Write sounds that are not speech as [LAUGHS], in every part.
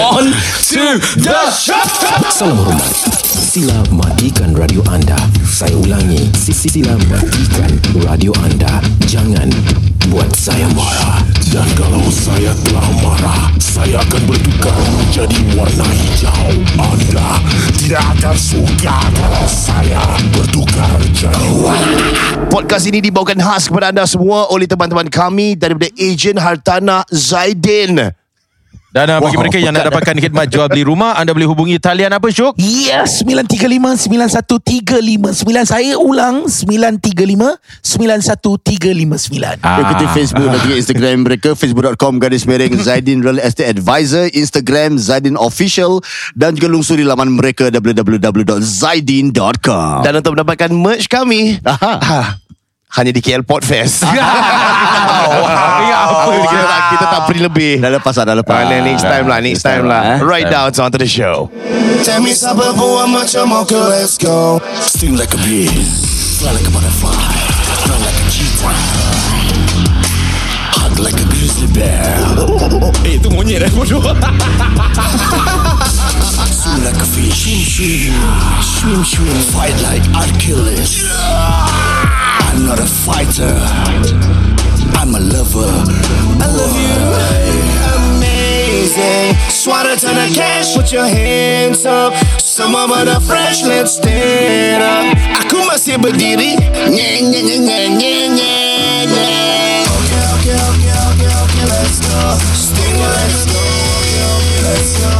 On to the show. Salam hormat. Sila matikan radio anda. Saya ulangi. Sisi sila matikan radio anda. Jangan buat saya marah. Dan kalau saya telah marah Saya akan bertukar menjadi warna hijau Anda tidak akan suka Kalau saya bertukar jadi warna Podcast ini dibawakan khas kepada anda semua oleh teman-teman kami daripada ejen hartanah Zaidin. Dan uh, bagi mereka yang nak dapatkan khidmat jual beli rumah, anda boleh hubungi talian apa Syuk? Yes 935-91-359 Saya ulang 935-91-359 Ah. Ikuti Facebook dan juga Instagram mereka facebook.com garis miring Zaidin Real Estate Advisor Instagram Zaidin Official dan juga lungsuri laman mereka www.zaidin.com Dan untuk mendapatkan merch kami ha, hanya di KL Podfest. [LAUGHS] Wow, apa kita, tak, kita tak beri lebih. Dah lepas dah, dah lepas. Ah, next time lah, next time lah. Right down onto the show. Tell me something for much I'm okay, let's go. Sting like a bee Fly like a butterfly. Run like a cheetah. Hug like a grizzly bear. Eh, itu monyet dah bodoh. Swim like a fish. Swim, swim Swim, swim Fight like Achilles I'm not a fighter. I'm a lover. I love you. Amazing. Swatter to the cash Put your hands up. Some of the fresh Let's stand up. Aku masih berdiri Nye, nye, nye, nye, nye, nye, nye. Okay, okay, okay, okay, okay Let's go. Sting let's go. Okay, okay, let's go.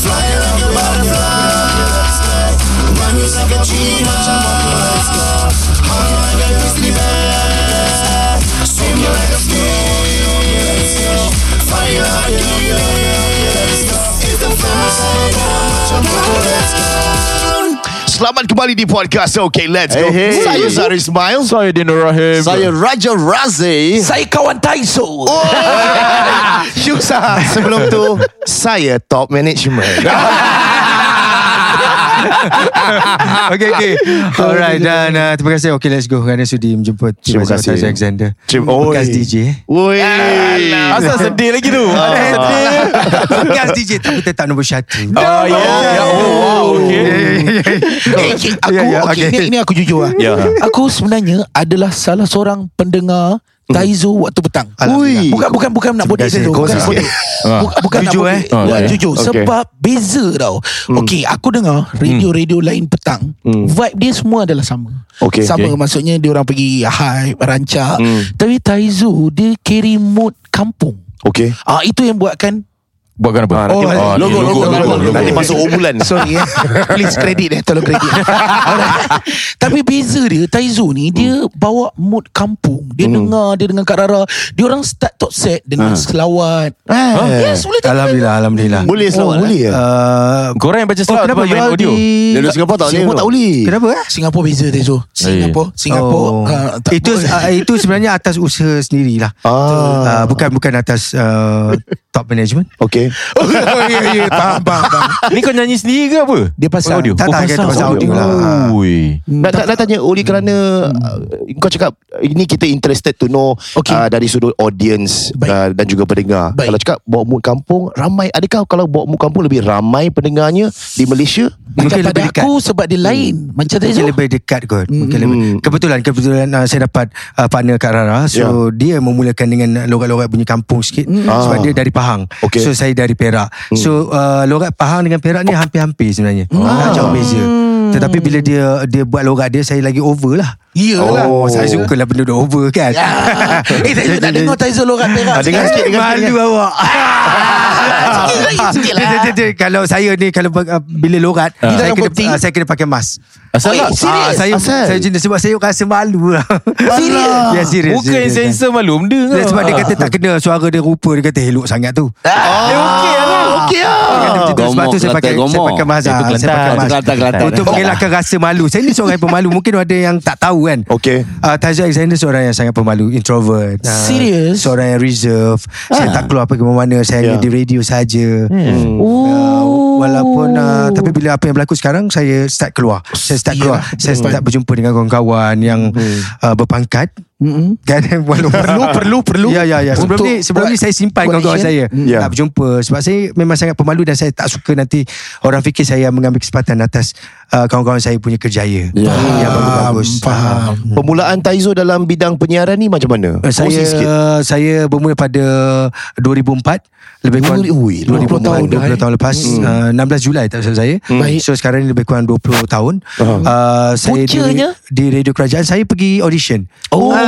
Fly like a butterfly. Run like a cheetah Selamat kembali di podcast. Okay Let's Go. Hey, hey. Saya Zari Ismail. Saya Dino Rahim. Saya Raja Razi Saya kawan Taiso. [LAUGHS] Syuk sah Sebelum tu Saya top management [LAUGHS] [LAUGHS] okay, okay. Alright, dan uh, terima kasih. Okay, let's go. Kerana sudi menjemput Terima kasih. Taza Alexander. Terima- Oi. Bekas DJ. Woi Asal sedih lagi tu. Bekas DJ tapi tetap nombor satu. Oh, ya. ya. Oh, wow. Okay. Eh, okay, Aku okay, okay. Ini, ini aku jujur lah. Aku sebenarnya Adalah salah seorang pendengar Taizo waktu petang. Alhamdulillah. Bukan bukan bukan nak bodek kasih. Taizo. Bukan nak Kongsi bodek [LAUGHS] Bukan, bukan nak Jujur, bodek eh? Oh, Bukan, okay. Jujur. Okay. Sebab beza tau. Okay aku dengar Radio-radio lain petang Vibe dia semua adalah sama. Okay. Sama Okay. maksudnya Dia orang pergi hype Rancak. Tapi Taizo Dia carry mood kampung. Okay. Ah Itu yang buatkan Buatkan apa? Oh, Ah, Logo ni, logo logo Nanti masuk bulan [LAUGHS] Sorry eh Please credit eh Tolong credit. [LAUGHS] Tapi beza dia Taizo ni Dia bawa mood kampung Dia dengar Dia dengan Kak Rara Dia orang start talk set Dengan selawat Ah. Yes boleh tak Alhamdulillah, Alhamdulillah. Boleh selawat Oh, boleh ya Uh, Korang yang baca oh, selawat kenapa tu main jual audio? di... Dia dari Singapura tak boleh Singapura tak boleh Kenapa eh? Singapura beza Taizo Singapura Singapura Oh. itu uh, itu sebenarnya atas usaha sendirilah. Ah. Uh, bukan bukan atas uh, top management. Okay Oh, ya ya Faham faham faham. Ni kau nyanyi sendiri ke apa? Dia pasang. audio. Tak, tak, kita pasang audio lah. Ui. nak, nak, nak tanya Oli kerana uh, Kau cakap Ini kita interested to know Okay. uh, Dari sudut audience Baik. uh, Dan juga pendengar Baik. Kalau cakap Bawa mood kampung Ramai Adakah kalau bawa mood kampung Lebih ramai pendengarnya Di Malaysia Mungkin pada lebih dekat. aku Sebab dia lain Macam Taizo Mungkin lebih dekat kot Mungkin lebih Kebetulan Kebetulan uh, saya dapat uh, Partner Kak Rara So dia memulakan dengan Logat-logat bunyi kampung sikit Sebab Ah. dia dari Pahang Okay. So saya dari Perak. So uh, logat Pahang dengan Perak ni Hampir-hampir sebenarnya. Ah. Jauh beza. Tetapi bila dia Dia buat logat dia Saya lagi over lah. Iyalah. Oh, saya suka lah benda dah over kan. Ya. [LAUGHS] Eh Taizo nak dengar Taizo lorat perak. Ah, dengar sikit, dengar sikit, Malu awak. Sikit. [LAUGHS] Lah. Kalau saya ni Kalau uh, bila lorat Di saya kena, uh, saya kena pakai mask Asal Eh, lah. Ah, saya Asal? saya jenis sebab saya rasa malu lah. Serius? Ya serius. Bukan serius, sensor malu benda ke? Sebab dia kata tak kena suara dia rupa dia kata elok sangat tu. Oh okey lah Okey lah Kata macam tu. Sebab tu saya pakai saya pakai. Itu ah, Saya pakai. Kelantan, kelantan. Untuk mengelakkan rasa malu. Saya ni seorang yang pemalu. Mungkin ada yang tak tahu kan. Okey Uh, Taza Alexander seorang yang sangat pemalu Introvert uh, Serius? Seorang yang reserve Saya tak keluar pergi mana-mana Saya hanya Ya. di radio saja Oh Uh, walaupun uh, tapi bila apa yang berlaku sekarang saya start keluar saya start Ya. keluar saya start berjumpa dengan kawan-kawan yang uh, berpangkat [LAUGHS] Kan walaupun Perlu, perlu, perlu. Ya ya ya. Sebelum ni sebelum ni saya simpan kawan-kawan saya. Ya. Tak berjumpa sebab saya memang sangat pemalu dan saya tak suka nanti orang fikir saya mengambil kesempatan atas uh, kawan-kawan saya punya kerjaya. Ya. Yang bagus-bagus. Faham. Pemulaan Taizo dalam bidang penyiaran ni macam mana? Uh, saya sikit. saya bermula pada 2004 lebih kurang Ui, 20 tahun 20 dah, eh. tahun lepas uh, 16 Julai tak salah saya Baik. so sekarang ni lebih kurang 20 tahun uh, saya di, di radio kerajaan saya pergi audition Oh. uh,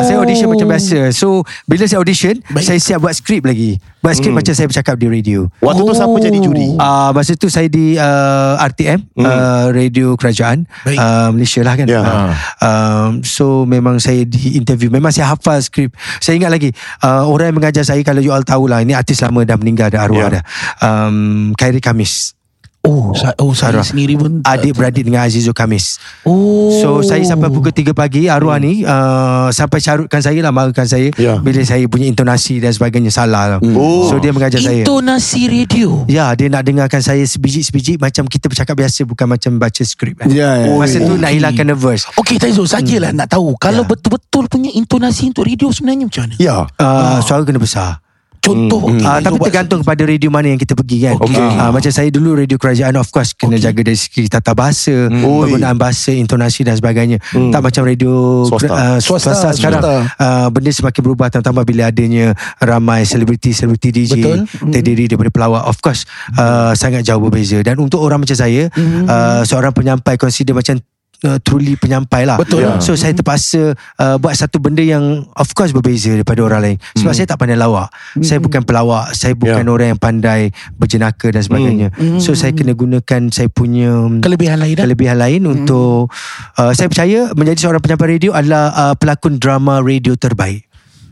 saya audition macam biasa so bila saya audition Baik. saya siap buat skrip lagi buat skrip macam saya bercakap di radio Waktu tu siapa Oh. jadi juri? Uh, masa tu saya di uh, RTM uh, Radio Kerajaan Baik. uh, Malaysia lah kan Ya. uh, um, So memang saya di interview Memang saya hafal skrip Saya ingat lagi uh, Orang yang mengajar saya Kalau you all tahu lah Ini artis lama dah meninggal Dah arwah Ya. dah um, Khairi Kamis Oh, sa- oh saya Arwah. sendiri pun Adik-beradik dengan Azizul Kamis Oh. So saya sampai pukul 3 pagi Arwah ni uh, Sampai carutkan saya lah Marahkan saya Ya. Bila saya punya intonasi Dan sebagainya Salah lah Oh. So dia mengajar saya Intonasi radio. Ya dia nak dengarkan saya sebiji-sebiji Macam kita bercakap biasa Bukan macam baca skrip kan? Ya, ya. Masa tu Okey. nak hilangkan nervous Okey Taizo sajalah nak tahu Kalau Ya. betul-betul punya intonasi untuk radio sebenarnya macam mana? Ya. uh, Suara kena besar Contoh Hmm. Uh, Taizo tapi buat- tergantung kepada radio mana yang kita pergi kan Okey. uh, Macam saya dulu radio kerajaan Of course kena jaga dari segi tata bahasa Oi. Penggunaan bahasa, intonasi dan sebagainya Tak macam radio Swasta. uh, Swasta, swasta, sekarang swasta. uh, Benda semakin berubah Tambah bila adanya Ramai selebriti-selebriti DJ Betul. Terdiri daripada pelawak Of course uh, Sangat jauh berbeza Dan untuk orang macam saya uh, Seorang penyampai Consider macam Uh, truly penyampai lah. Betul. So saya terpaksa uh, Buat satu benda yang Of course berbeza Daripada orang lain. Sebab saya tak pandai lawak. Saya bukan pelawak. Saya bukan Ya. orang yang pandai Berjenaka dan sebagainya. So saya kena gunakan Saya punya Kelebihan lain dah. Kelebihan lain Untuk uh, Saya percaya Menjadi seorang penyampai radio Adalah uh, pelakon drama radio terbaik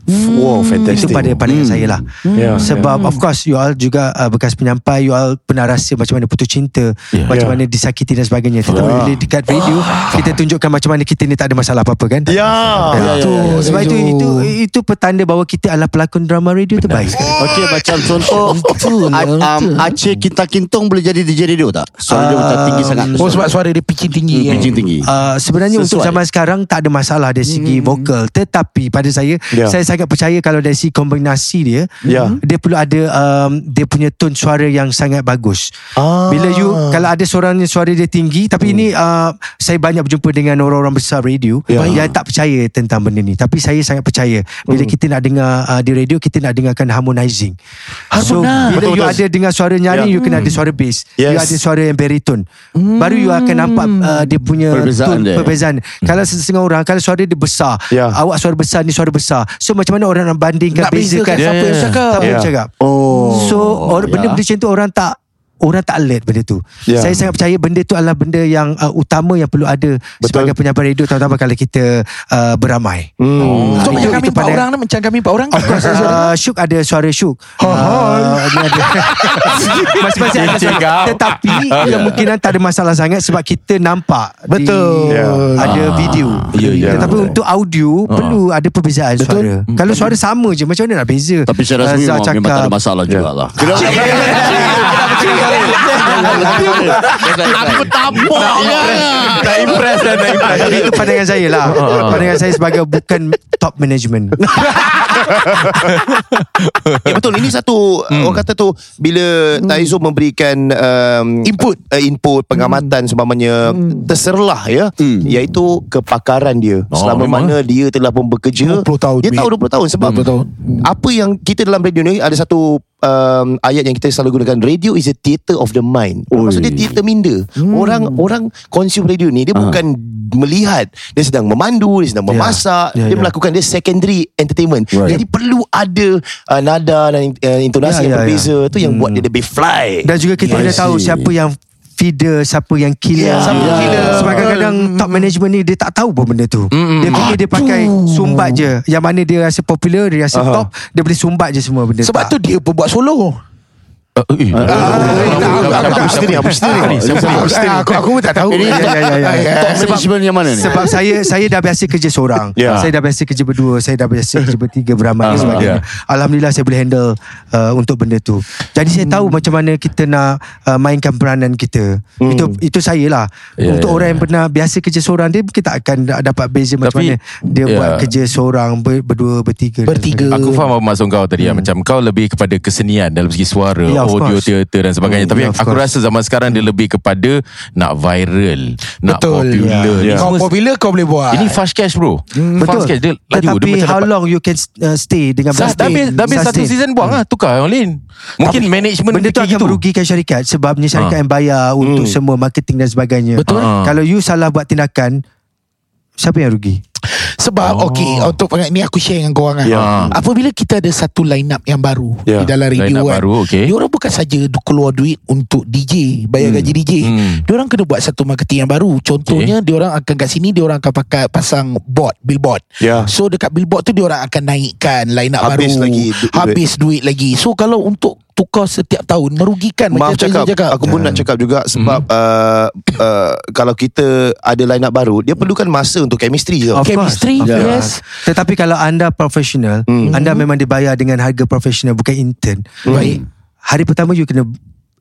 Wow, fantastic. itu pada pandangan saya lah Ya, Sebab of course You all juga uh, Bekas penyampai You all pernah rasa Macam mana putus cinta Macam Ya. mana disakiti dan sebagainya Tetapi bila dekat radio Kita tunjukkan macam mana Kita ni tak ada masalah apa-apa kan Ya. Betul. Sebab itu itu itu petanda bahawa kita adalah pelakon drama radio terbaik. Okey macam contoh A- um. Aceh Kinta Kintong boleh jadi DJ radio tak? Suara dia macam tinggi sangat Oh sebab suara dia pitching tinggi kan. Pitching tinggi Uh, sebenarnya untuk Sesuai. zaman sekarang tak ada masalah dari segi vokal tetapi pada saya Ya. saya sangat percaya kalau dari segi kombinasi dia Ya. dia perlu ada um, dia punya tone suara yang sangat bagus. Ah. Bila you kalau ada seorang yang suara dia tinggi tapi ini uh, saya banyak berjumpa dengan orang-orang besar radio Ya. yang tak percaya tentang benda ni tapi saya sangat percaya bila kita nak dengar uh, di radio kita nak dengarkan harmonizing. So Harmonize. bila Betul, you betul. ada dengar suara nyanyi Ya. you kena ada suara bass. Yes. You ada suara yang baritone. Baru you akan nampak uh, dia punya Perbezaan tone, dia. perbezaan. Kalau setengah orang kalau suara dia besar, Ya. awak suara besar ni suara besar. So macam mana orang nak bandingkan Nak bezakan bezakan siapa yang cakap. Siapa yang Ya. cakap. Oh So orang, benda-benda macam tu orang tak Orang tak alert benda tu. Ya. Saya sangat percaya Benda tu adalah benda yang uh, Utama yang perlu ada Betul. Sebagai penyampai radio Terutama kalau kita uh, Beramai. Hmm. So macam kami empat orang ni Macam kami empat orang [LAUGHS] uh, Syuk ada suara Syuk. Uh, ni ada. [LAUGHS] Masing-masing ada suara. Tetapi [LAUGHS] Kemungkinan tak ada masalah sangat Sebab kita nampak Betul. di, Ya. Ada video Ya, ya. Tetapi untuk audio Perlu ada perbezaan suara. Kalau suara sama je Macam mana nak beza? Tapi saya rasa Azhar memang, memang tak ada masalah jugalah Aku tapok Dah impress dah Dah impress Tapi itu pandangan saya lah. [LAUGHS] Pandangan saya sebagai Bukan top management. [LAUGHS] Eh betul. Ini satu hmm. orang kata tu bila Taizo memberikan um, Input. uh, input pengamatan seumpamanya terserlah ya. Hmm. iaitu kepakaran dia. Oh, selama memang. mana dia telah pun bekerja 20 tahun, dia tahu 20 tahun sebab 20 tahun. apa yang kita dalam radio ni ada satu um, ayat yang kita selalu gunakan radio is a theatre of the mind. Maksud dia theatre minda? Orang orang consume radio ni dia bukan melihat dia sedang memandu dia sedang Ya. memasak Ya, dia ya. melakukan dia secondary entertainment. Right. jadi perlu ada uh, nada dan uh, intonasi Ya, yang ya, berbeza tu yang buat dia lebih fly. Dan juga kita I dah tahu. Siapa yang feeder Siapa yang killer Ya. Siapa Ya. killer. Sebab kadang-kadang Top management ni Dia tak tahu pun benda tu Dia fikir dia pakai Sumbat je Yang mana dia rasa popular Dia rasa Aha. top Dia boleh sumbat je semua benda Sebab tak. tu dia pun buat solo Eh, eh. Aku cerita ni Aku cerita ni Aku aku pun tak tahu. Ya, ya, ya, ya. management yang mana ni? Sebab saya saya dah biasa kerja seorang. Ya. Saya dah biasa kerja berdua, saya dah biasa kerja bertiga beramai dan sebagainya. Alhamdulillah saya boleh handle uh, untuk benda tu. Jadi saya tahu macam mana kita nak uh, mainkan peranan kita. Itu itu saya lah. Ya, untuk ya, orang yang pernah biasa kerja seorang dia kita akan da- dapat beza macam Tapi, mana dia ya. buat kerja seorang ber, berdua bertiga. Bertiga. Aku faham apa maksud kau tadi hmm. Macam kau lebih kepada kesenian Dalam segi suara Ya, Audio, course. teater dan sebagainya Hmm, Tapi ya, of aku course. rasa zaman sekarang Dia lebih kepada Nak viral Nak Betul, popular ya. Ni Kau popular kau boleh buat. Ini fast cash bro Betul. Fast cash Dia laju Tetapi dia how dapat long you can uh, stay dengan Dah dah habis, dah habis satu sustain. season buang lah Tukar yang lain Mungkin management Benda tu akan gitu. merugikan syarikat Sebabnya syarikat Ha. yang bayar Untuk semua marketing dan sebagainya Betul. Ha. Kalau you salah buat tindakan Siapa yang rugi? Sebab oh. okay Untuk pengat ni aku share dengan korang kan Ya. Apabila kita ada satu line up yang baru Ya. Di dalam radio kan baru, okay. Diorang bukan saja keluar duit Untuk DJ Bayar gaji DJ Hmm. Diorang kena buat satu marketing yang baru Contohnya Diorang akan kat sini Diorang akan pakai Pasang board Billboard Ya. So dekat billboard tu Diorang akan naikkan Line up Habis baru lagi du- Habis duit lagi So kalau untuk Tukar setiap tahun Merugikan Maaf Macam cakap, cakap. Aku pun nak cakap juga Sebab uh, uh, Kalau kita Ada line up baru Dia perlukan masa Untuk chemistry Of course, Chemistry, of yes. Tetapi kalau anda profesional Anda memang dibayar Dengan harga profesional Bukan intern. Baik. Hari pertama you kena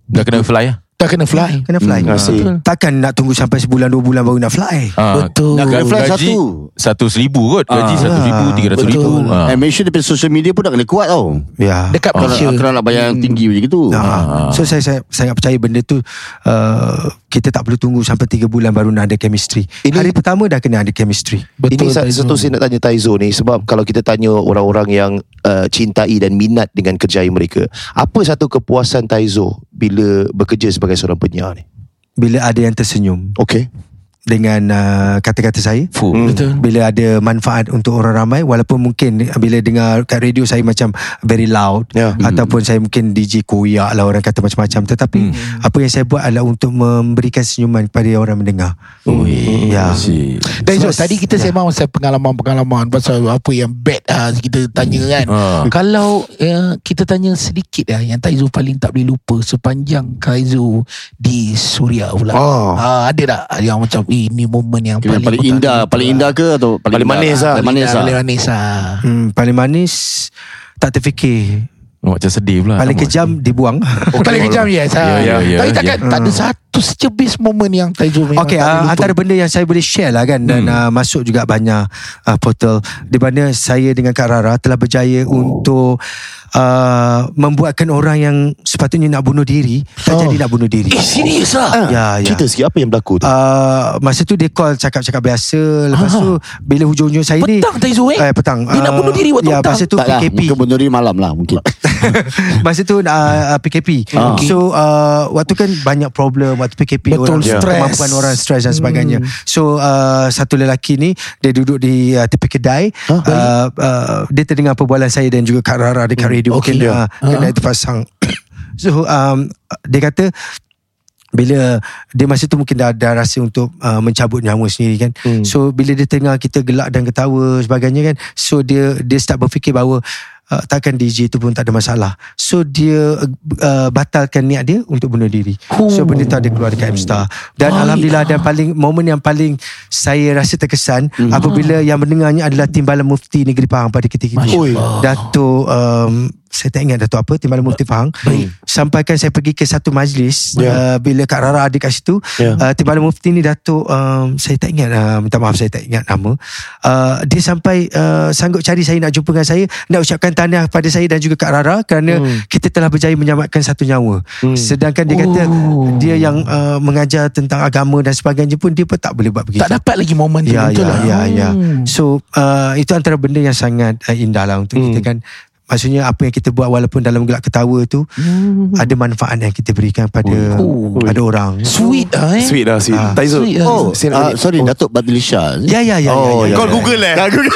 Dah kena fly lah Dah kena fly Kena fly Hmm, see. Takkan nak tunggu Sampai sebulan dua bulan Baru nak fly Ah, Betul. Nak kena fly gaji satu. Satu seribu kot Gaji Ah. satu seribu Tiga ratus ribu. Ah. And make sure daripada social media pun nak kena kuat tau. Ya Dekat Kalau Malaysia kalau nak bayar yang tinggi macam gitu. Ah. So saya, saya sangat percaya benda tu uh, kita tak perlu tunggu sampai 3 bulan baru nak ada chemistry. Ini- Hari pertama dah kena ada chemistry. Ini sa- Taizul. satu saya nak tanya Taizo ni Sebab kalau kita tanya orang-orang yang uh, Cintai dan minat dengan kerjaya mereka Apa satu kepuasan Taizo Bila bekerja sebagai seorang penyiar ni Bila ada yang tersenyum Okay dengan uh, kata-kata saya. Fuh. Betul Bila ada manfaat untuk orang ramai walaupun mungkin bila dengar kat radio saya macam very loud Ya. ataupun saya mungkin DJ koyak lah orang kata macam-macam tetapi apa yang saya buat adalah untuk memberikan senyuman kepada orang mendengar. Ui, Ya. Dan so, So, tadi kita sembang pasal pengalaman-pengalaman pasal apa yang bad ah kita tanya kan. Ah. Kalau uh, kita tanya sedikit lah yang Taizu paling tak boleh lupa sepanjang Taizu di Suria pula. Oh. Ah, ada tak yang macam ini momen yang Kira paling paling indah, paling indah ke atau paling, Paling manis lah. Paling manis lah. Paling manis lah. Hmm, paling manis tak terfikir. Oh, macam sedih pula. Paling kejam dibuang. Oh, [LAUGHS] paling kejam [LAUGHS] yes. Ya, ah. ya, ya, Tapi takkan ya. tak ada satu secebis momen yang Taizu memang boleh uh, antara benda yang saya boleh share lah kan dan uh, masuk juga banyak uh, portal di mana saya dengan Kak Rara telah berjaya untuk uh, membuatkan orang yang sepatutnya nak bunuh diri tak jadi nak bunuh diri. Eh serius lah. Ya, ya. Cerita sikit apa yang berlaku tu Uh, masa tu dia call cakap-cakap biasa Lepas tu Bila hujung-hujung saya ni Petang Taizu eh. Eh petang Dia nak bunuh diri waktu Ya petang. masa tu Tak lah, PKP mungkin bunuh diri malam lah mungkin. [LAUGHS] Masa tu uh, PKP Ah. So uh, Waktu kan banyak problem Waktu PKP Betul, orang, stres. Kemampuan orang stres dan sebagainya. So uh, Satu lelaki ni Dia duduk di uh, tepi kedai. Uh, uh, Dia terdengar perbualan saya Dan juga Kak Rara Dekat radio Okey, Mungkin ya. uh, Kedai tu pasang [COUGHS] So um, Dia kata bila dia masa tu mungkin dah, dah rasa untuk uh, mencabut nyawa sendiri kan. Hmm. so bila dia tengah kita gelak dan ketawa sebagainya kan. So dia dia start berfikir bahawa uh, takkan DJ tu pun tak ada masalah. So dia uh, batalkan niat dia untuk bunuh diri. So benda tu ada keluar dekat M-Star dan Alhamdulillah dan paling momen yang paling saya rasa terkesan hmm. apabila yang mendengarnya adalah Timbalan Mufti Negeri Pahang pada ketika itu. Datuk um, saya tak ingat Datuk apa Timbalan Mufti Pahang sampaikan saya pergi ke satu majlis Ya. uh, bila Kak Rara ada kat situ Ya. uh, Timbalan Mufti ni Datuk um, saya tak ingat uh, minta maaf saya tak ingat nama uh, dia sampai uh, sanggup cari saya nak jumpa dengan saya nak ucapkan tahniah kepada saya dan juga Kak Rara kerana Hmm. kita telah berjaya menyelamatkan satu nyawa sedangkan dia kata Oh. dia yang uh, mengajar tentang agama dan sebagainya pun dia pun tak boleh buat begitu Tak dapat lagi momen tu Ya, betul ya, lah. ya, ya. Hmm. So uh, itu antara benda yang sangat uh, indah lah untuk kita kan. Maksudnya apa yang kita buat walaupun dalam gelak ketawa tu ada manfaat yang kita berikan pada Oh. pada orang. Sweet lah eh. Sweet lah sweet Ah. Taizo Sweet lah. Oh, nak uh, tanya- sorry Datuk Badlisha. Ya ya ya Oh, ya. ya, Kau ya. Google eh? Kau Google.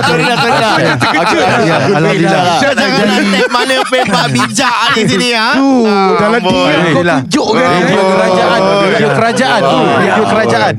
Sorry lah, sorry lah. Aku Ya, Alhamdulillah. Jangan tag mana pepak bijak di sini ha. Dalam dia kau tunjuk kan. Radio kerajaan Radio kerajaan Radio kerajaan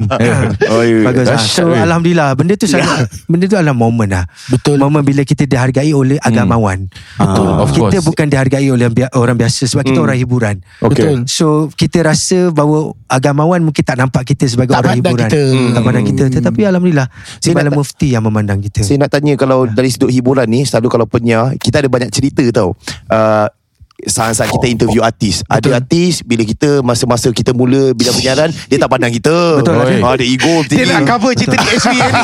Oh, ya. Bagus lah. So Alhamdulillah Benda tu sangat Benda tu adalah momen lah Betul. Momen bila kita dihargai oleh agamawan. Betul, of kita course. bukan dihargai oleh bi- orang biasa sebab kita orang hiburan. Okay. So kita rasa bahawa agamawan mungkin tak nampak kita sebagai Tak orang hiburan. kita. Hmm. Tak pandang kita. Tetapi alhamdulillah Saya Imam nak- Mufti yang memandang kita. Saya nak tanya kalau dari sudut hiburan ni selalu kalau penyiar kita ada banyak cerita tau. Uh, saat-saat kita interview artis Ada artis Bila kita Masa-masa kita mula Bidang penyiaran Dia tak pandang kita Betul, ada. oh, Ada ego Dia nak cover cerita di SB ni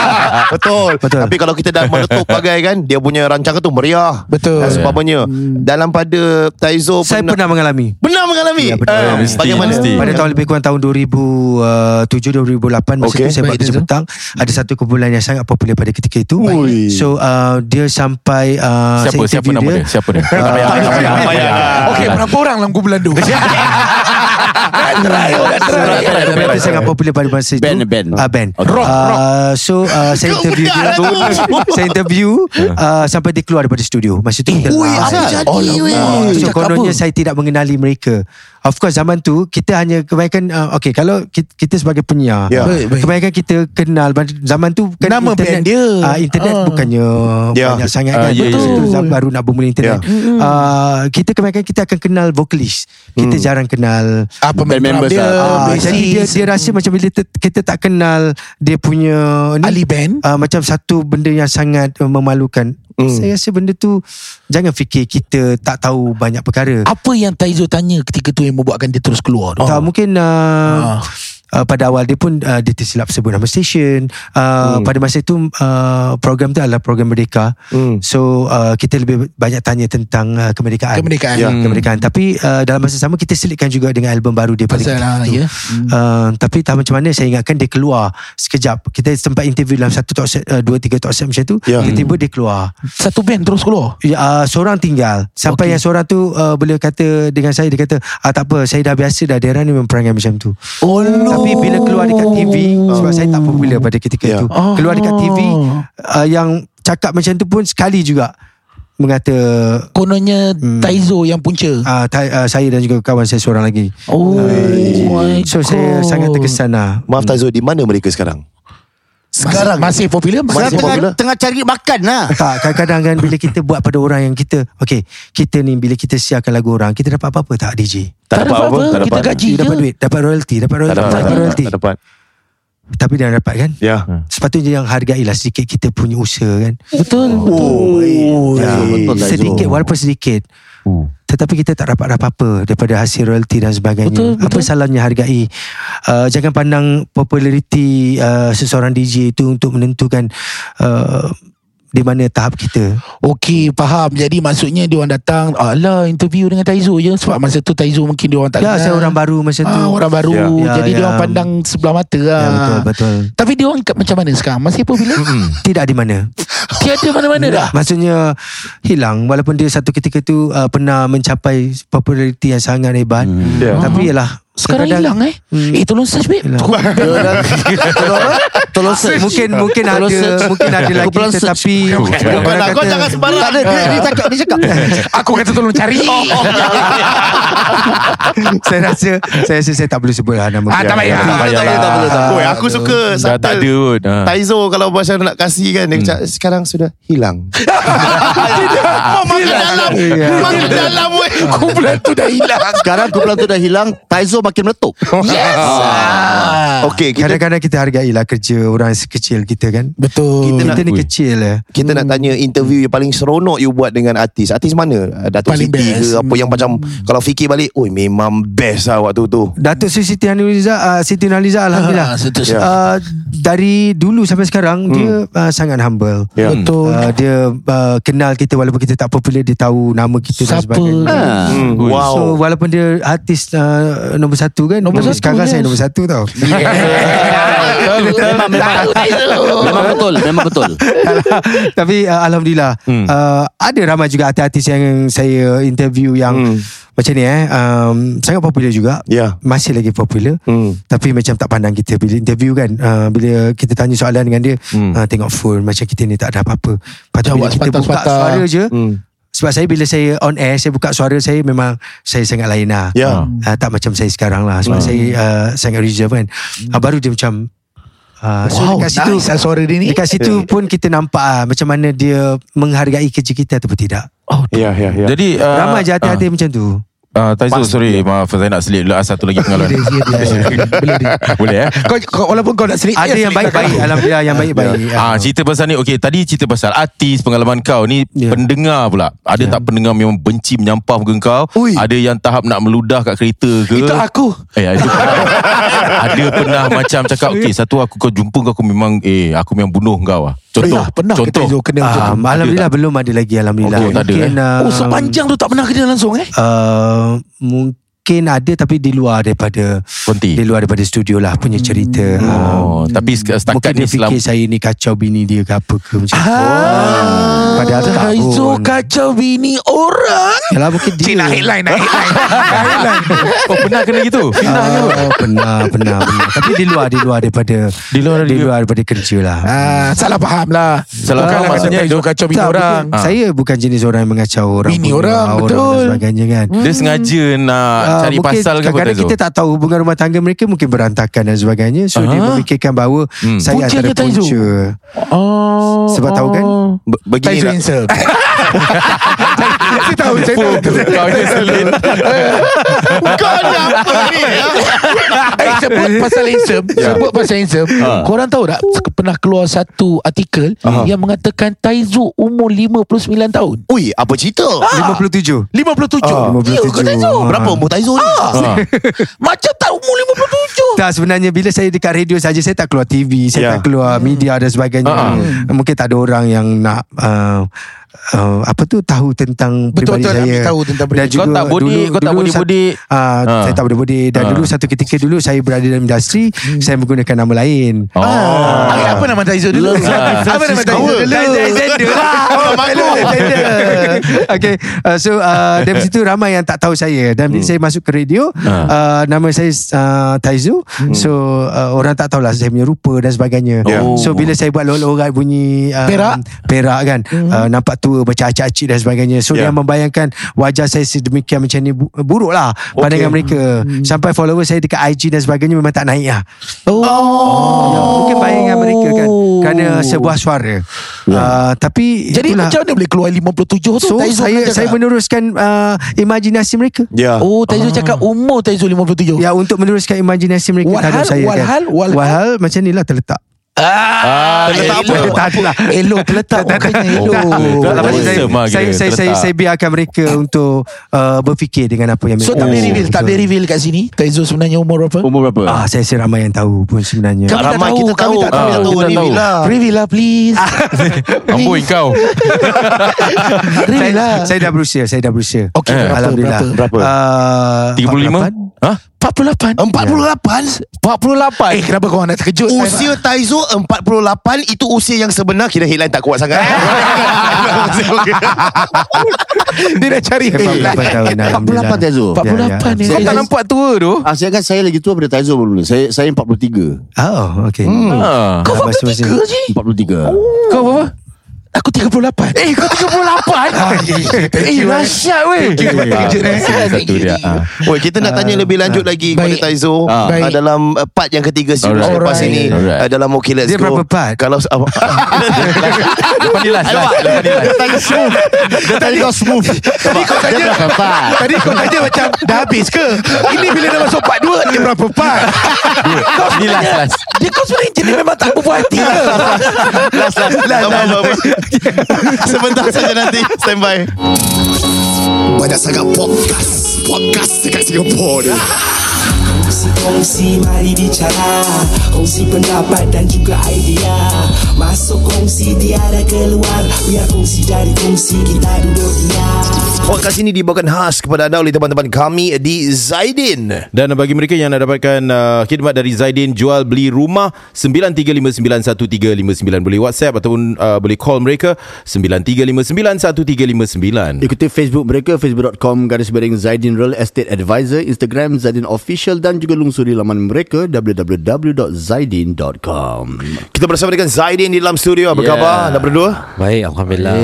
[LAUGHS] Betul. Betul. Tapi kalau kita dah meletup [LAUGHS] bagai kan Dia punya rancangan tu meriah Betul. Dan sebagainya Dalam pada Taizo Saya pernah mengalami. Benar mengalami Ya, betul. Ah, Mesti, Bagaimana mesti. Pada tahun lebih kurang tahun 2007 2008 masa okay. tu saya buat kerja petang ada satu kumpulan yang sangat popular pada ketika itu. Ui. So uh, dia sampai uh, Siapa saya siapa interview nama dia? Siapa dia? Tak payah, tak payah, payah. Okey berapa orang Try Try Band tu sangat popular pada masa itu Band, band. uh, Band Rock, uh, So uh, Saya interview dia [LAUGHS] Saya interview [LAUGHS] uh, Sampai dia keluar daripada studio. Masa tu kita Ui, uh, apa jadi? Uh, so kononnya apa? saya tidak mengenali mereka Of course zaman tu Kita hanya kebanyakan uh, Okay kalau kita, kita sebagai penyiar Ya. Baik, baik. Kebanyakan kita kenal Zaman tu kan Nama internet, band dia. uh, Internet Ah. bukannya Ya. Banyak sangat Ah, kan ya, ya, tu ya. zaman baru nak bermula internet uh, Kita kebanyakan kita akan kenal vokalis Kita jarang kenal Apa Band members dia Ah, bassist. jadi dia dia rasa macam bila kita, kita tak kenal dia punya ni Ali band uh, macam satu benda yang sangat uh, memalukan. Hmm. Saya rasa benda tu jangan fikir kita tak tahu banyak perkara. Apa yang Taizo tanya ketika tu yang membuatkan dia terus keluar tu? Tak mungkin uh, Uh, pada awal dia pun uh, dia tersilap sebut nama stesen uh, hmm. pada masa itu uh, program tu adalah program Merdeka Hmm. so uh, kita lebih banyak tanya tentang uh, kemerdekaan Kemerdekaan. ya, Hmm. kemerdekaan tapi uh, dalam masa sama kita selitkan juga dengan album baru dia pada Pasal lah, itu. ya. Uh, tapi tak macam mana saya ingatkan dia keluar sekejap kita sempat interview dalam satu talk set uh, dua tiga talk set macam tu Ya. tiba-tiba dia keluar Satu band terus keluar. Ya, uh, seorang tinggal Sampai okay. yang seorang tu uh, Boleh kata Dengan saya Dia kata ah, Tak apa Saya dah biasa dah Dia ni memang perangai macam tu Oh no. Tapi bila keluar dekat TV Sebab saya tak popular pada ketika Ya. itu Oh. Keluar dekat TV uh, Yang cakap macam tu pun Sekali juga Mengata kononnya Hmm. Taizo yang punca. uh, ta- uh, Saya dan juga kawan saya seorang lagi Oh my So saya God. sangat terkesan lah Maaf Taizo Di mana mereka sekarang Sekarang? masih, masih popular Masih masih popular? tengah, tengah cari makan lah [LAUGHS] tak kadang-kadang kan Bila kita buat pada orang yang kita Okay Kita ni bila kita siarkan lagu orang Kita dapat apa-apa tak DJ Tak dapat apa, Tak kita dapat. gaji. Dapat duit Dapat royalty Dapat Tak royalty dapat Dapat Tak dapat royalty. Tak dapat Tapi dia dapat kan? Ya. Sepatutnya yang hargailah sedikit kita punya usaha kan? Betul. Oh, ya, betul lah, Sedikit walaupun sedikit. Tetapi kita tak dapat apa-apa Daripada hasil royalty dan sebagainya. Betul, Apa betul. salahnya hargai? Uh, Jangan pandang populariti uh, Seseorang DJ itu Untuk menentukan uh, Di mana tahap kita. Okey faham. Jadi maksudnya dia orang datang Alah interview dengan Taizo je. Sebab masa tu Taizo mungkin dia orang tak Ya kenal. saya orang baru masa tu. ah, Orang baru. Ya. Ya, Jadi dia ya. orang pandang sebelah mata lah ya, Betul betul. Tapi dia orang kat macam mana sekarang? Masih popular Tidak di mana. [LAUGHS] Tiada mana-mana dah? Maksudnya hilang. Walaupun dia satu ketika tu uh, pernah mencapai populariti yang sangat hebat. Hmm. Ya. Tapi ialah Sekarang kadang-kadang- hilang eh Hmm. Eh tolong search babe Hilang. Tolong apa? Tolong search mungkin mungkin Tolong ada search. mungkin ada lagi Kumpulan search. tetapi Bukan, orang Kau kata- jangan sembarang Tak ada dia, dia cakap Dia cakap [LAUGHS] Aku kata tolong cari [LAUGHS] saya rasa saya rasa saya tak perlu sebut lah nama Ah, dia. tak payah. Tak boleh, tak boleh, tak boleh, tak boleh. Oi, aku suka Dah tak ada pun ha. Taizo kalau macam nak kasih kan Dia cakap sekarang sudah hilang [LAUGHS] Oh makin dalam Makin dalam Kumpulan tu dah hilang Sekarang kumpulan tu dah hilang Taizo makin meletup [LAUGHS] Yes ah. Okay kita Kadang-kadang kita hargailah kerja orang sekecil kita kan. Betul Kita, nak- ni kecil lah. kita nak tanya interview yang paling seronok you buat dengan artis. Artis mana? Uh, Datuk Paling Siti best. ke apa yang macam kalau fikir balik, oi memang best lah waktu tu. Datuk Sri Siti Nurhaliza uh, Siti Nurhaliza alhamdulillah. [LAUGHS] Ah, betul. Ya. Uh, dari dulu sampai sekarang dia uh, sangat humble. Ya. Betul Uh, dia uh, kenal kita walaupun kita tak popular dia tahu nama kita dan Siapa? sebagainya. Ah. Hmm, wow. So walaupun dia artis uh, nombor satu kan Nombor Tapi satu, sekarang saya yes. nombor satu tau Memang [LAUGHS] memang Memang betul Memang betul [LAUGHS] Tapi uh, Alhamdulillah Hmm. uh, Ada ramai juga artis-artis yang saya interview Yang Hmm. macam ni eh um, Sangat popular juga Ya. Masih lagi popular Hmm. Tapi macam tak pandang kita Bila interview kan uh, Bila kita tanya soalan dengan dia Hmm. uh, Tengok phone Macam kita ni tak ada apa-apa Lepas tu bila kita buka sepatah-sepatah. suara je Hmm. Sebab saya bila saya on air Saya buka suara saya Memang Saya sangat lain lah Ya. uh, Tak macam saya sekarang lah Sebab saya uh, sangat reserve kan uh, Baru dia macam Uh, so Wow, dekat situ nice lah suara dia ni. Dekat situ pun kita nampak ah, macam mana dia menghargai kerja kita ataupun tidak. Oh, Ya ya ya. Jadi uh, Ramai je hati-hati macam tu. Uh, Taizo sorry Maaf saya nak selit lah Satu lagi pengalaman Boleh [LAUGHS] eh kau, kau, walaupun kau nak selit Ada eh, yang baik-baik. Alhamdulillah yang baik-baik. Ah cerita pasal ni okey tadi cerita pasal artis pengalaman kau ni Ya. pendengar pula. Ada tak pendengar memang benci menyampah muka kau? Ui. Ada yang tahap nak meludah kat kereta ke? Itu aku Eh itu [LAUGHS] Ada pernah macam cakap okey satu aku kau jumpa kau aku memang eh aku memang bunuh kau ah. Contoh. Pernah Pernah contoh. Taizo kena macam Ah, tu? Alhamdulillah belum ada lagi Alhamdulillah. Oh, tak ada, Mungkin, eh? ah, Oh sepanjang tu tak pernah kena langsung eh uh, mungkin ada tapi di luar daripada Konti. di luar daripada studio lah punya cerita. Oh, Um, tapi setakat mungkin ni dia selam fikir saya ni kacau bini dia ke apa ke macam tu. Ah, Padahal tak pun. kacau bini orang Yalah mungkin dia. Cik nak headline Nak [LAUGHS] headline Oh pernah kena gitu? Fitnah ke apa? Oh, pernah, pernah, pernah. Tapi di luar, di luar daripada Di luar di luar daripada kerja lah. Ah, salah faham lah Salah faham, maksudnya Taizo kacau bini Tak, orang bukan- Saya bukan jenis orang yang mengacau orang. Bini bunuh orang, betul. dan sebagainya kan. Dia sengaja nak Ah, cari mungkin pasal ke apa kadang-kadang Taizo? kita tak tahu hubungan rumah tangga mereka mungkin berantakan dan sebagainya. So dia Ah. memikirkan bahawa Hmm. saya Puncanya antara punca. Oh Sebab tahu kan? Be- Begini lah. handsome [LAUGHS] Saya tahu Saya tahu Kau ni selit. Kau ni apa ni? ya? Eh sebut pasal handsome Sebut pasal handsome Korang tahu tak Pernah keluar satu artikel Yang mengatakan Taizo umur 59 tahun Ui, apa cerita? 57. 57 Ah, Ya ke 57. Taizo Ah. Berapa umur Taizo ni? [LAUGHS] Macam tak umur 57 Tak sebenarnya bila saya dekat radio saja saya tak keluar TV, saya Ya. tak keluar media dan sebagainya. Mungkin tak ada orang yang nak uh, uh, apa tu? Tahu tentang Betul, peribadi betul, saya. Ambil tahu tentang Dan juga Kau tak bodek, kau tak dulu bodek-bodek. sat- ah, Ah. Saya tak bodek-bodek Dan Ah. dulu satu ketika dulu Saya berada dalam industri Saya menggunakan nama lain. Oh. Ah, Apa nama Taizo dulu? Ah. Apa nama Taizo dulu Oh Alexander [LAUGHS] [LAUGHS] Okay uh, So uh, Dari [LAUGHS] situ ramai yang tak tahu saya. Dan bila saya masuk ke radio uh, Nama saya uh, Taizu. So uh, Orang tak tahulah Saya punya rupa dan sebagainya. Oh. So bila saya buat lorat bunyi uh, Perak? Perak kan uh, Nampak tua Macam acik-acik dan sebagainya So Ya. dia membayangkan Wajah saya sedemikian macam ni bu- Buruk lah Pandangan mereka Sampai follower saya Dekat IG dan sebagainya Memang tak naik lah Oh Ya, mungkin bayangan mereka kan kerana sebuah suara. Uh, tapi Jadi itulah. macam mana boleh keluar 57 tu so saya kan saya cakap? meneruskan uh, imajinasi mereka. Ya. Oh Taizo cakap umur Taizo 57 Ya untuk meneruskan imajinasi mereka Walhal, saya walhal, kan. walhal. walhal macam ni lah terletak. Ah, Terletak apa? elok. Tak adalah. Elok terletak elok saya, lah saya, saya, saya, biarkan mereka untuk uh, berfikir dengan apa yang So mereka tak boleh reveal Tak boleh reveal kat sini Taizo sebenarnya umur berapa Umur berapa? Ah, saya rasa ramai yang tahu pun sebenarnya. Kami tak Ramai tahu, kita kami tahu. tak Kami tahu. tak tahu Kita ni tahu. Bila. Reveal lah please [LAUGHS] Amboi kau. [LAUGHS] Reveal saya, lah saya dah berusia, saya dah berusia. Okey, Alhamdulillah. berapa? Uh, 35? Ha? 48 48 48. Eh kenapa kau nak terkejut Usia Taizo 48 Itu usia yang sebenar Kira headline tak kuat sangat [LAUGHS] Dia dah cari headline 48 tahun. Alhamdulillah. 48 Taizo. 48 Ya, ya. Kau tak nampak tua tu? Ah, saya kan saya lagi tua daripada Taizo baru ni. Saya saya 43. Oh, okay. Ha. Kau Ah, masing-masing. 43 je 43. Kau berapa? Aku 38 Eh kau 38 Eh dahsyat weh. Terkejut eh. Satu dia. ah. Kita nak tanya lebih lanjut lagi kepada. Taizo. Ah. uh, dalam uh, part yang ketiga selepas ini uh, dalam Okay Let's Dia Go. berapa part? Kalau apa? [LAUGHS] Lepas ni last last. Lepas last. Tadi smooth. Dia tadi kau smooth. Tadi kau tanya Tadi kau tanya macam Dah habis ke? Ini bila dah masuk part 2 Dia berapa part? Kau Ni last last. Dia kau sebenarnya jenis memang tak berpuas hati ke? Last last. Apa, apa. [LAUGHS] Sebentar saja nanti. Stand by. Banyak sangat podcast Podcast dekat Singapura ni Kongsi-kongsi mari bicara Kongsi pendapat dan juga idea Masuk kongsi tiada keluar Biar kongsi dari kongsi kita duduk diam Podcast ini dibawakan khas kepada anda oleh teman-teman kami di Zaidin. Dan bagi mereka yang nak dapatkan uh, khidmat dari Zaidin jual beli rumah 93591359 boleh WhatsApp ataupun uh, boleh call mereka 93591359. Ikuti Facebook mereka facebook.com garis miring Zaidin Real Estate Advisor, Instagram Zaidin Official dan juga lungsuri laman mereka www.zaidin.com. Kita bersama dengan Zaidin di dalam studio. Apa Yeah. khabar anda berdua? Baik, Alhamdulillah.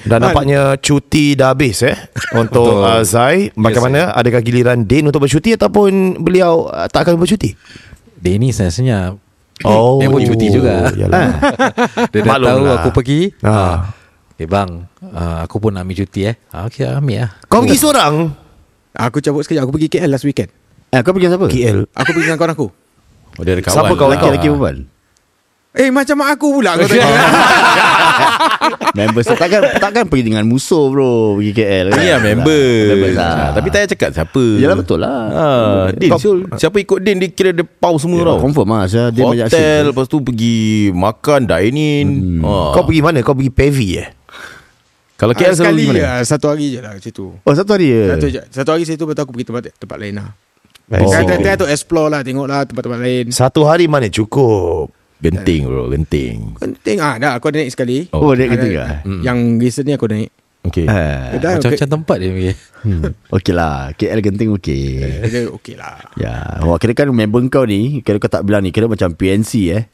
Dan nampaknya cuti dah habis eh [LAUGHS] untuk uh, Zai. Bagaimana? Adakah giliran Din untuk bercuti ataupun beliau uh, tak akan bercuti? Dia ni saya rasanya Oh Dia pun cuti juga Yalah. [LAUGHS] Dia dah Maklum tahu lah. aku pergi Ah. ah. Eh bang ah, Aku pun nak ambil cuti eh ah, Okay ambil lah Kau pergi seorang Aku cabut sekejap Aku pergi KL last weekend Eh kau pergi siapa? KL Aku pergi dengan kawan aku Oh, dia ada kawan. Siapa kawan lah. kau? Lelaki-lelaki perempuan Eh macam mak aku pula Kau tanya [LAUGHS] Members takkan takkan pergi dengan musuh bro pergi KL kan? Ni lah member. Members lah. Ah, Tapi tak payah cakap siapa. Yalah betul lah. Ah, Din, Syul, siapa ikut Din dia kira dia pau semua Ya, tau. confirm lah saya dia banyak Hotel, asyik. lepas tu pergi makan, dine in. Ah. Kau pergi mana? Kau pergi Pevi eh Kalau KL selalu Sekali pergi mana? ah, Satu hari je lah Macam tu Oh satu hari je. Satu, je. satu hari situ Betul aku pergi tempat tempat lain lah Oh. Kan tengah tu explore lah Tengok lah tempat-tempat lain Satu hari mana cukup Genting bro, genting. Penting ah, Dah aku ada naik sekali Oh, dia kata Ada- ke? Yang recent ni aku naik Okay. Eh, Dah Macam-macam tempat dia pergi okey lah. KL genting okey. Dia okey lah Ya, wah kira kan member kau ni, kira kau tak bilang ni, kira macam PNC eh.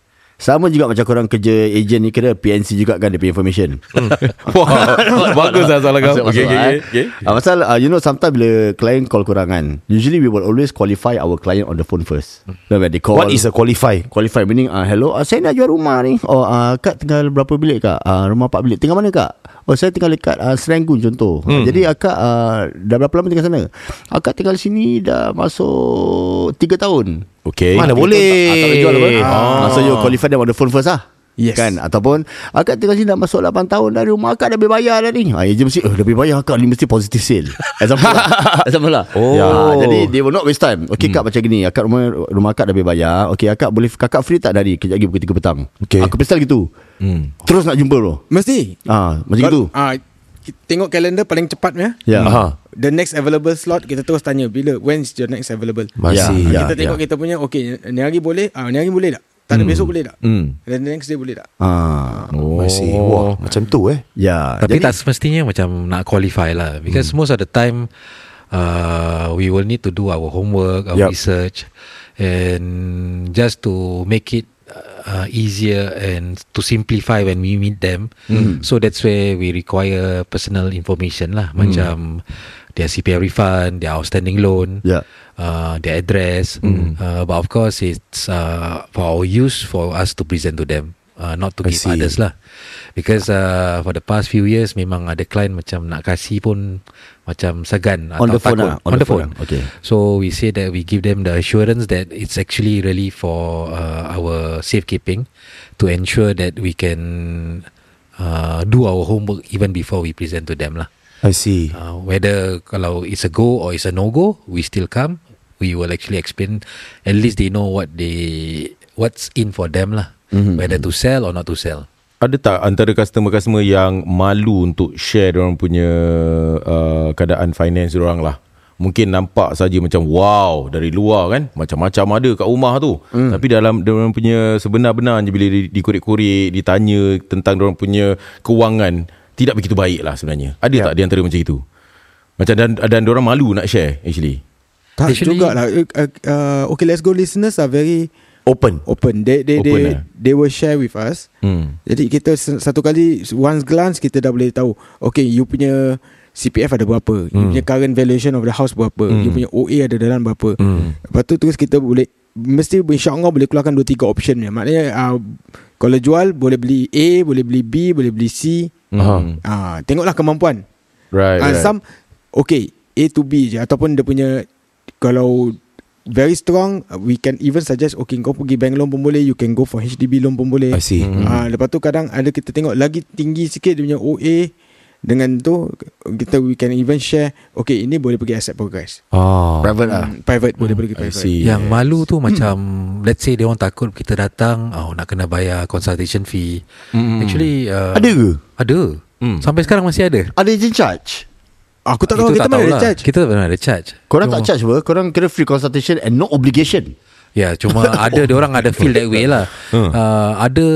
Sama juga macam korang kerja agent ni kira PNC juga kan dia punya information. [LAUGHS] Wah, [LAUGHS] bagus lah soalan kau. Okay, okay, eh. okay. Ah, pasal uh, you know sometimes bila client call korang kan, usually we will always qualify our client on the phone first. Then when they call What is a qualify? qualify meaning uh, hello uh, saya nak jual rumah ni. Oh uh, kak tinggal berapa bilik kak? Uh, rumah 4 bilik. Tinggal mana kak? Oh saya tinggal dekat uh, Serenggun contoh. Hmm. Jadi akak uh, dah berapa lama tinggal sana? Akak tinggal sini dah masuk 3 tahun. Okay. Mana boleh Ah, tak boleh jual apa? Ah. So you qualify them on the phone first lah. Yes. Kan Ataupun Akak tinggal sini dah masuk 8 tahun Dari rumah akak dah boleh bayar dah ni ha, Agent mesti oh, Dah boleh bayar akak Ni mesti positive sale Example lah [LAUGHS] Example lah Oh. ya, Jadi they will not waste time Okay hmm. kak macam gini Akak rumah rumah akak dah boleh bayar Okay akak boleh Kakak free tak dari Kejap lagi pukul 3 petang Okay. Aku pistol gitu Hmm. Terus nak jumpa bro Mesti Ah, Macam gitu ah, ki- Tengok kalender paling cepat ya. Ya Aha. The next available slot Kita terus tanya Bila When is your next available? Masih Ya, Kita tengok kita punya Okay ni hari boleh ah, Ni hari boleh tak? Tak ada besok boleh tak? Hmm. Dan the next day boleh tak? Ah, Oh. Masih. Wah macam tu eh? Ya Tapi Jadi- tak semestinya macam nak qualify lah. Because Hmm. most of the time uh, We will need to do our homework Our Yup. research And just to make it uh, easier And to simplify when we meet them. Hmm. So that's where we require personal information lah. Macam Their CPF refund Their outstanding loan Ya. uh, Their address uh, But of course It's uh, for our use For us to present to them uh, Not to I give see. others lah Because uh, for the past few years memang ada client macam nak kasih pun macam segan On atau the phone takut. lah, on, the phone. Okay. So we say that we give them the assurance that it's actually really for uh, our safekeeping to ensure that we can uh, do our homework even before we present to them lah. I see Uh, whether kalau it's a go or it's a no go, we still come. We will actually explain. At least they know what they what's in for them lah. Mm-hmm. Whether to sell or not to sell. Ada tak antara customer-customer yang malu untuk share orang punya uh, keadaan finance orang lah? Mungkin nampak saja macam wow dari luar kan macam-macam ada kat rumah tu. Hmm. Tapi dalam orang punya sebenar-benarnya bila di- dikorek-korek, ditanya tentang orang punya kewangan tidak begitu baik lah sebenarnya. Ada yeah. tak di antara macam itu? Macam dan dan orang malu nak share actually. Tak Actually- juga lah uh, uh, Okay let's go listeners are very Open Open They they Open they, lah. they will share with us Hmm. Jadi kita satu kali Once glance Kita dah boleh tahu Okay you punya CPF ada berapa You Hmm. punya current valuation of the house berapa You punya OA ada dalam berapa Hmm. Lepas tu terus kita boleh Mesti insyaAllah boleh keluarkan 2-3 option ni. Maknanya uh, Kalau jual Boleh beli A Boleh beli B Boleh beli C Hmm. uh, Tengoklah kemampuan Right, uh, right. Some Okay A to B je Ataupun dia punya Kalau Very strong We can even suggest Okay kau pergi bank loan pun boleh You can go for HDB loan pun boleh I see Hmm. Uh, lepas tu kadang ada kita tengok lagi tinggi sikit dia punya OA dengan tu kita we can even share okay ini boleh pergi asset progress. Ah. Private lah Hmm, private boleh pergi private. see. Yang malu tu macam Let's say dia orang takut Kita datang oh, Nak kena bayar Consultation fee Hmm. Actually uh, Ada ke? Ada Hmm. Sampai sekarang masih ada Ada agent charge Aku tak tahu Itu kita mana tahulah. ada charge. Kita tak pernah ada charge Korang tak charge apa Korang kira free consultation And no obligation Ya cuma [LAUGHS] ada Dia orang ada feel that way lah uh, Ada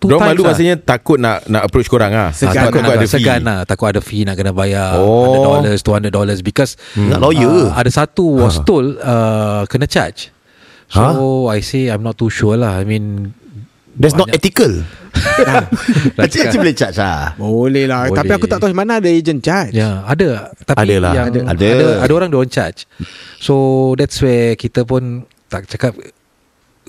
Two Diorang times malu lah. maksudnya takut nak nak approach korang ah. Segan, takut nak, ada fee. segan lah Takut ada fee Nak kena bayar Oh. $100 $200 Because Nak lawyer uh, Ada satu was told uh, Kena charge So I say I'm not too sure lah I mean That's not banyak- ethical [LAUGHS] [LAUGHS] Actually, actually boleh charge lah Boleh lah Boleh. Tapi aku tak tahu mana ada agent charge. Ya, ada. Tapi Ada lah. yang Ada. ada. ada. Ada orang don't charge. So that's where kita pun tak cakap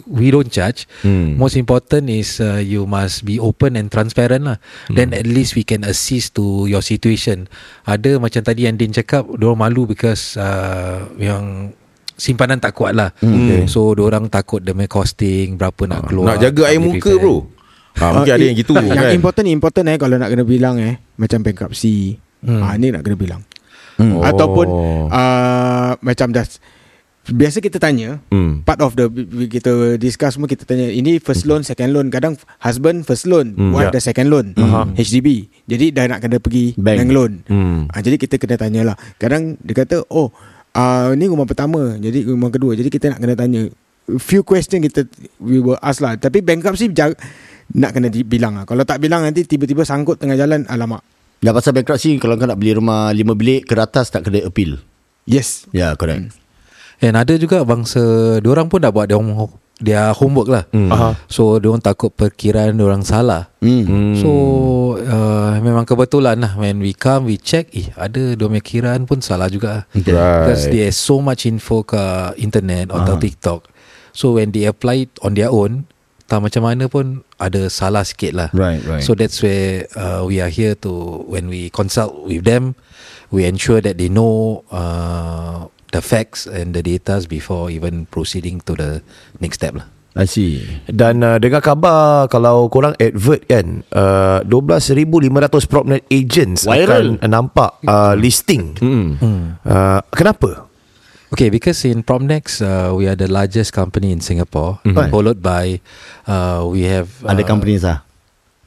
we don't charge. Hmm. Most important is uh, you must be open and transparent lah. Hmm. Then at least we can assist to your situation. Ada macam tadi yang Din cakap, diorang malu because uh, yang simpanan tak kuat lah. Okay. So diorang takut demi costing berapa nak keluar. Nak jaga air muka event. bro ha, Mungkin Ah, ada yang gitu [LAUGHS] tak, Yang kan important important eh Kalau nak kena bilang eh Macam bankruptcy hmm. ah, Ni nak kena bilang Oh. Ataupun uh, Macam dah Biasa kita tanya Hmm. Part of the Kita discuss semua Kita tanya Ini first loan Second loan. Kadang husband first loan Hmm, Wife ya. dah second loan HDB Jadi dah nak kena pergi Bank. Bank, loan. Hmm. ah, Jadi kita kena tanya lah. Kadang dia kata Oh uh, Ni rumah pertama Jadi rumah kedua. Jadi kita nak kena tanya Few question kita We will ask lah. Tapi bankruptcy jar- Nak kena dibilang lah. Kalau tak bilang nanti Tiba-tiba sangkut tengah jalan Alamak. Dah pasal bankruptcy Kalau kau nak beli rumah lima bilik Ke atas tak kena appeal? Yes. Ya yeah, correct And ada juga bangsa Diorang pun dah buat Dia dia homework lah. Aha. So diorang takut perkiraan Diorang salah hmm. Hmm. So uh, Memang kebetulan lah When we come We check Eh ada Diorang punya kiraan pun salah juga Right. Because there's so much info Ke internet Atau TikTok So when they apply it On their own Tak macam mana pun Ada salah sikit lah Right right So that's where uh, we are here to when we consult with them, we ensure that they know uh, the facts and the datas before even proceeding to the next step lah. I see Dan uh, dengar khabar kalau korang advert kan uh, 12,500 PropNet agents Viral. akan nampak uh, listing. Hmm. Uh, kenapa? Okay, because in Promnex uh, we are the largest company in Singapore, followed by uh, we have uh, Ada companies lah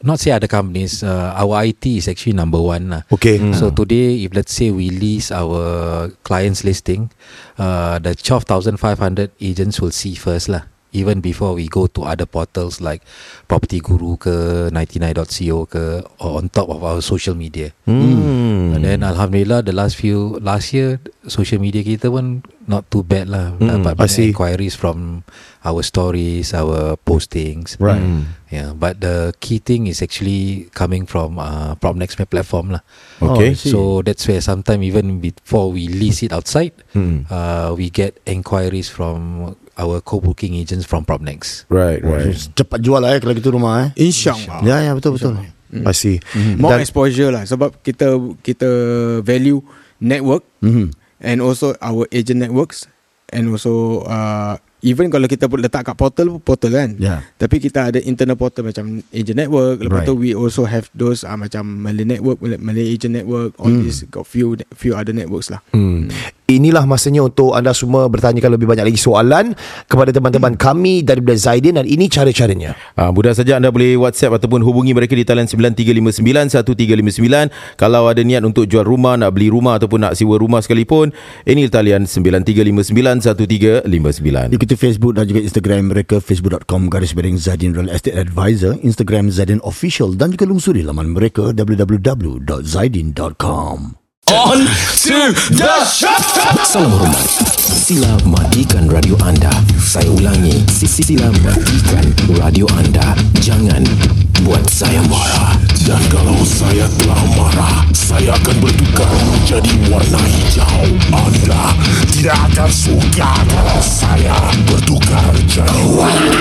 not say other companies. Uh, our IT is actually number one lah. Okay. So today, if let's say we list our clients listing, uh, the 12,500 agents will see first lah. Even before we go to other portals like Property Guru ke 99.co ke or on top of our social media. Hmm. And then Alhamdulillah the last few last year social media kita pun not too bad lah. Hmm, Dapat I banyak see. inquiries from our stories, our postings. Right. Yeah, but the key thing is actually coming from uh, Propnex my platform lah. Okay. Oh, So that's where sometimes even before we list it outside, Hmm. uh, we get inquiries from our co-booking agents from Propnex. Right right Cepat jual lah eh Kalau gitu rumah eh InsyaAllah Ya ya betul betul I see. More Dan- exposure lah Sebab kita Kita value Network Mhm. And also Our agent networks And also uh, Even kalau kita pun letak kat portal Portal kan Ya. Tapi kita ada internal portal Macam agent network Lepas Right. tu we also have Those uh, Macam Malay network Malay- agent network All this Got few Few other networks lah Hmm. Inilah masanya untuk anda semua bertanyakan lebih banyak lagi soalan kepada teman-teman kami daripada Zaidin dan ini cara-caranya. Ah, mudah saja anda boleh WhatsApp ataupun hubungi mereka di talian 93591359 kalau ada niat untuk jual rumah, nak beli rumah ataupun nak sewa rumah sekalipun. Ini talian 93591359. Ikuti Facebook dan juga Instagram mereka facebook.com garis miring Zadin Real Estate Advisor, Instagram Zadin Official dan juga lungsuri laman mereka www.zaidin.com. On to the shop. Salam hormat. Sila matikan radio anda. Saya ulangi, sisi sila matikan radio anda. Jangan buat saya marah. Dan kalau saya telah marah, saya akan bertukar menjadi warna hijau. Anda tidak akan suka kalau saya bertukar jadi warna.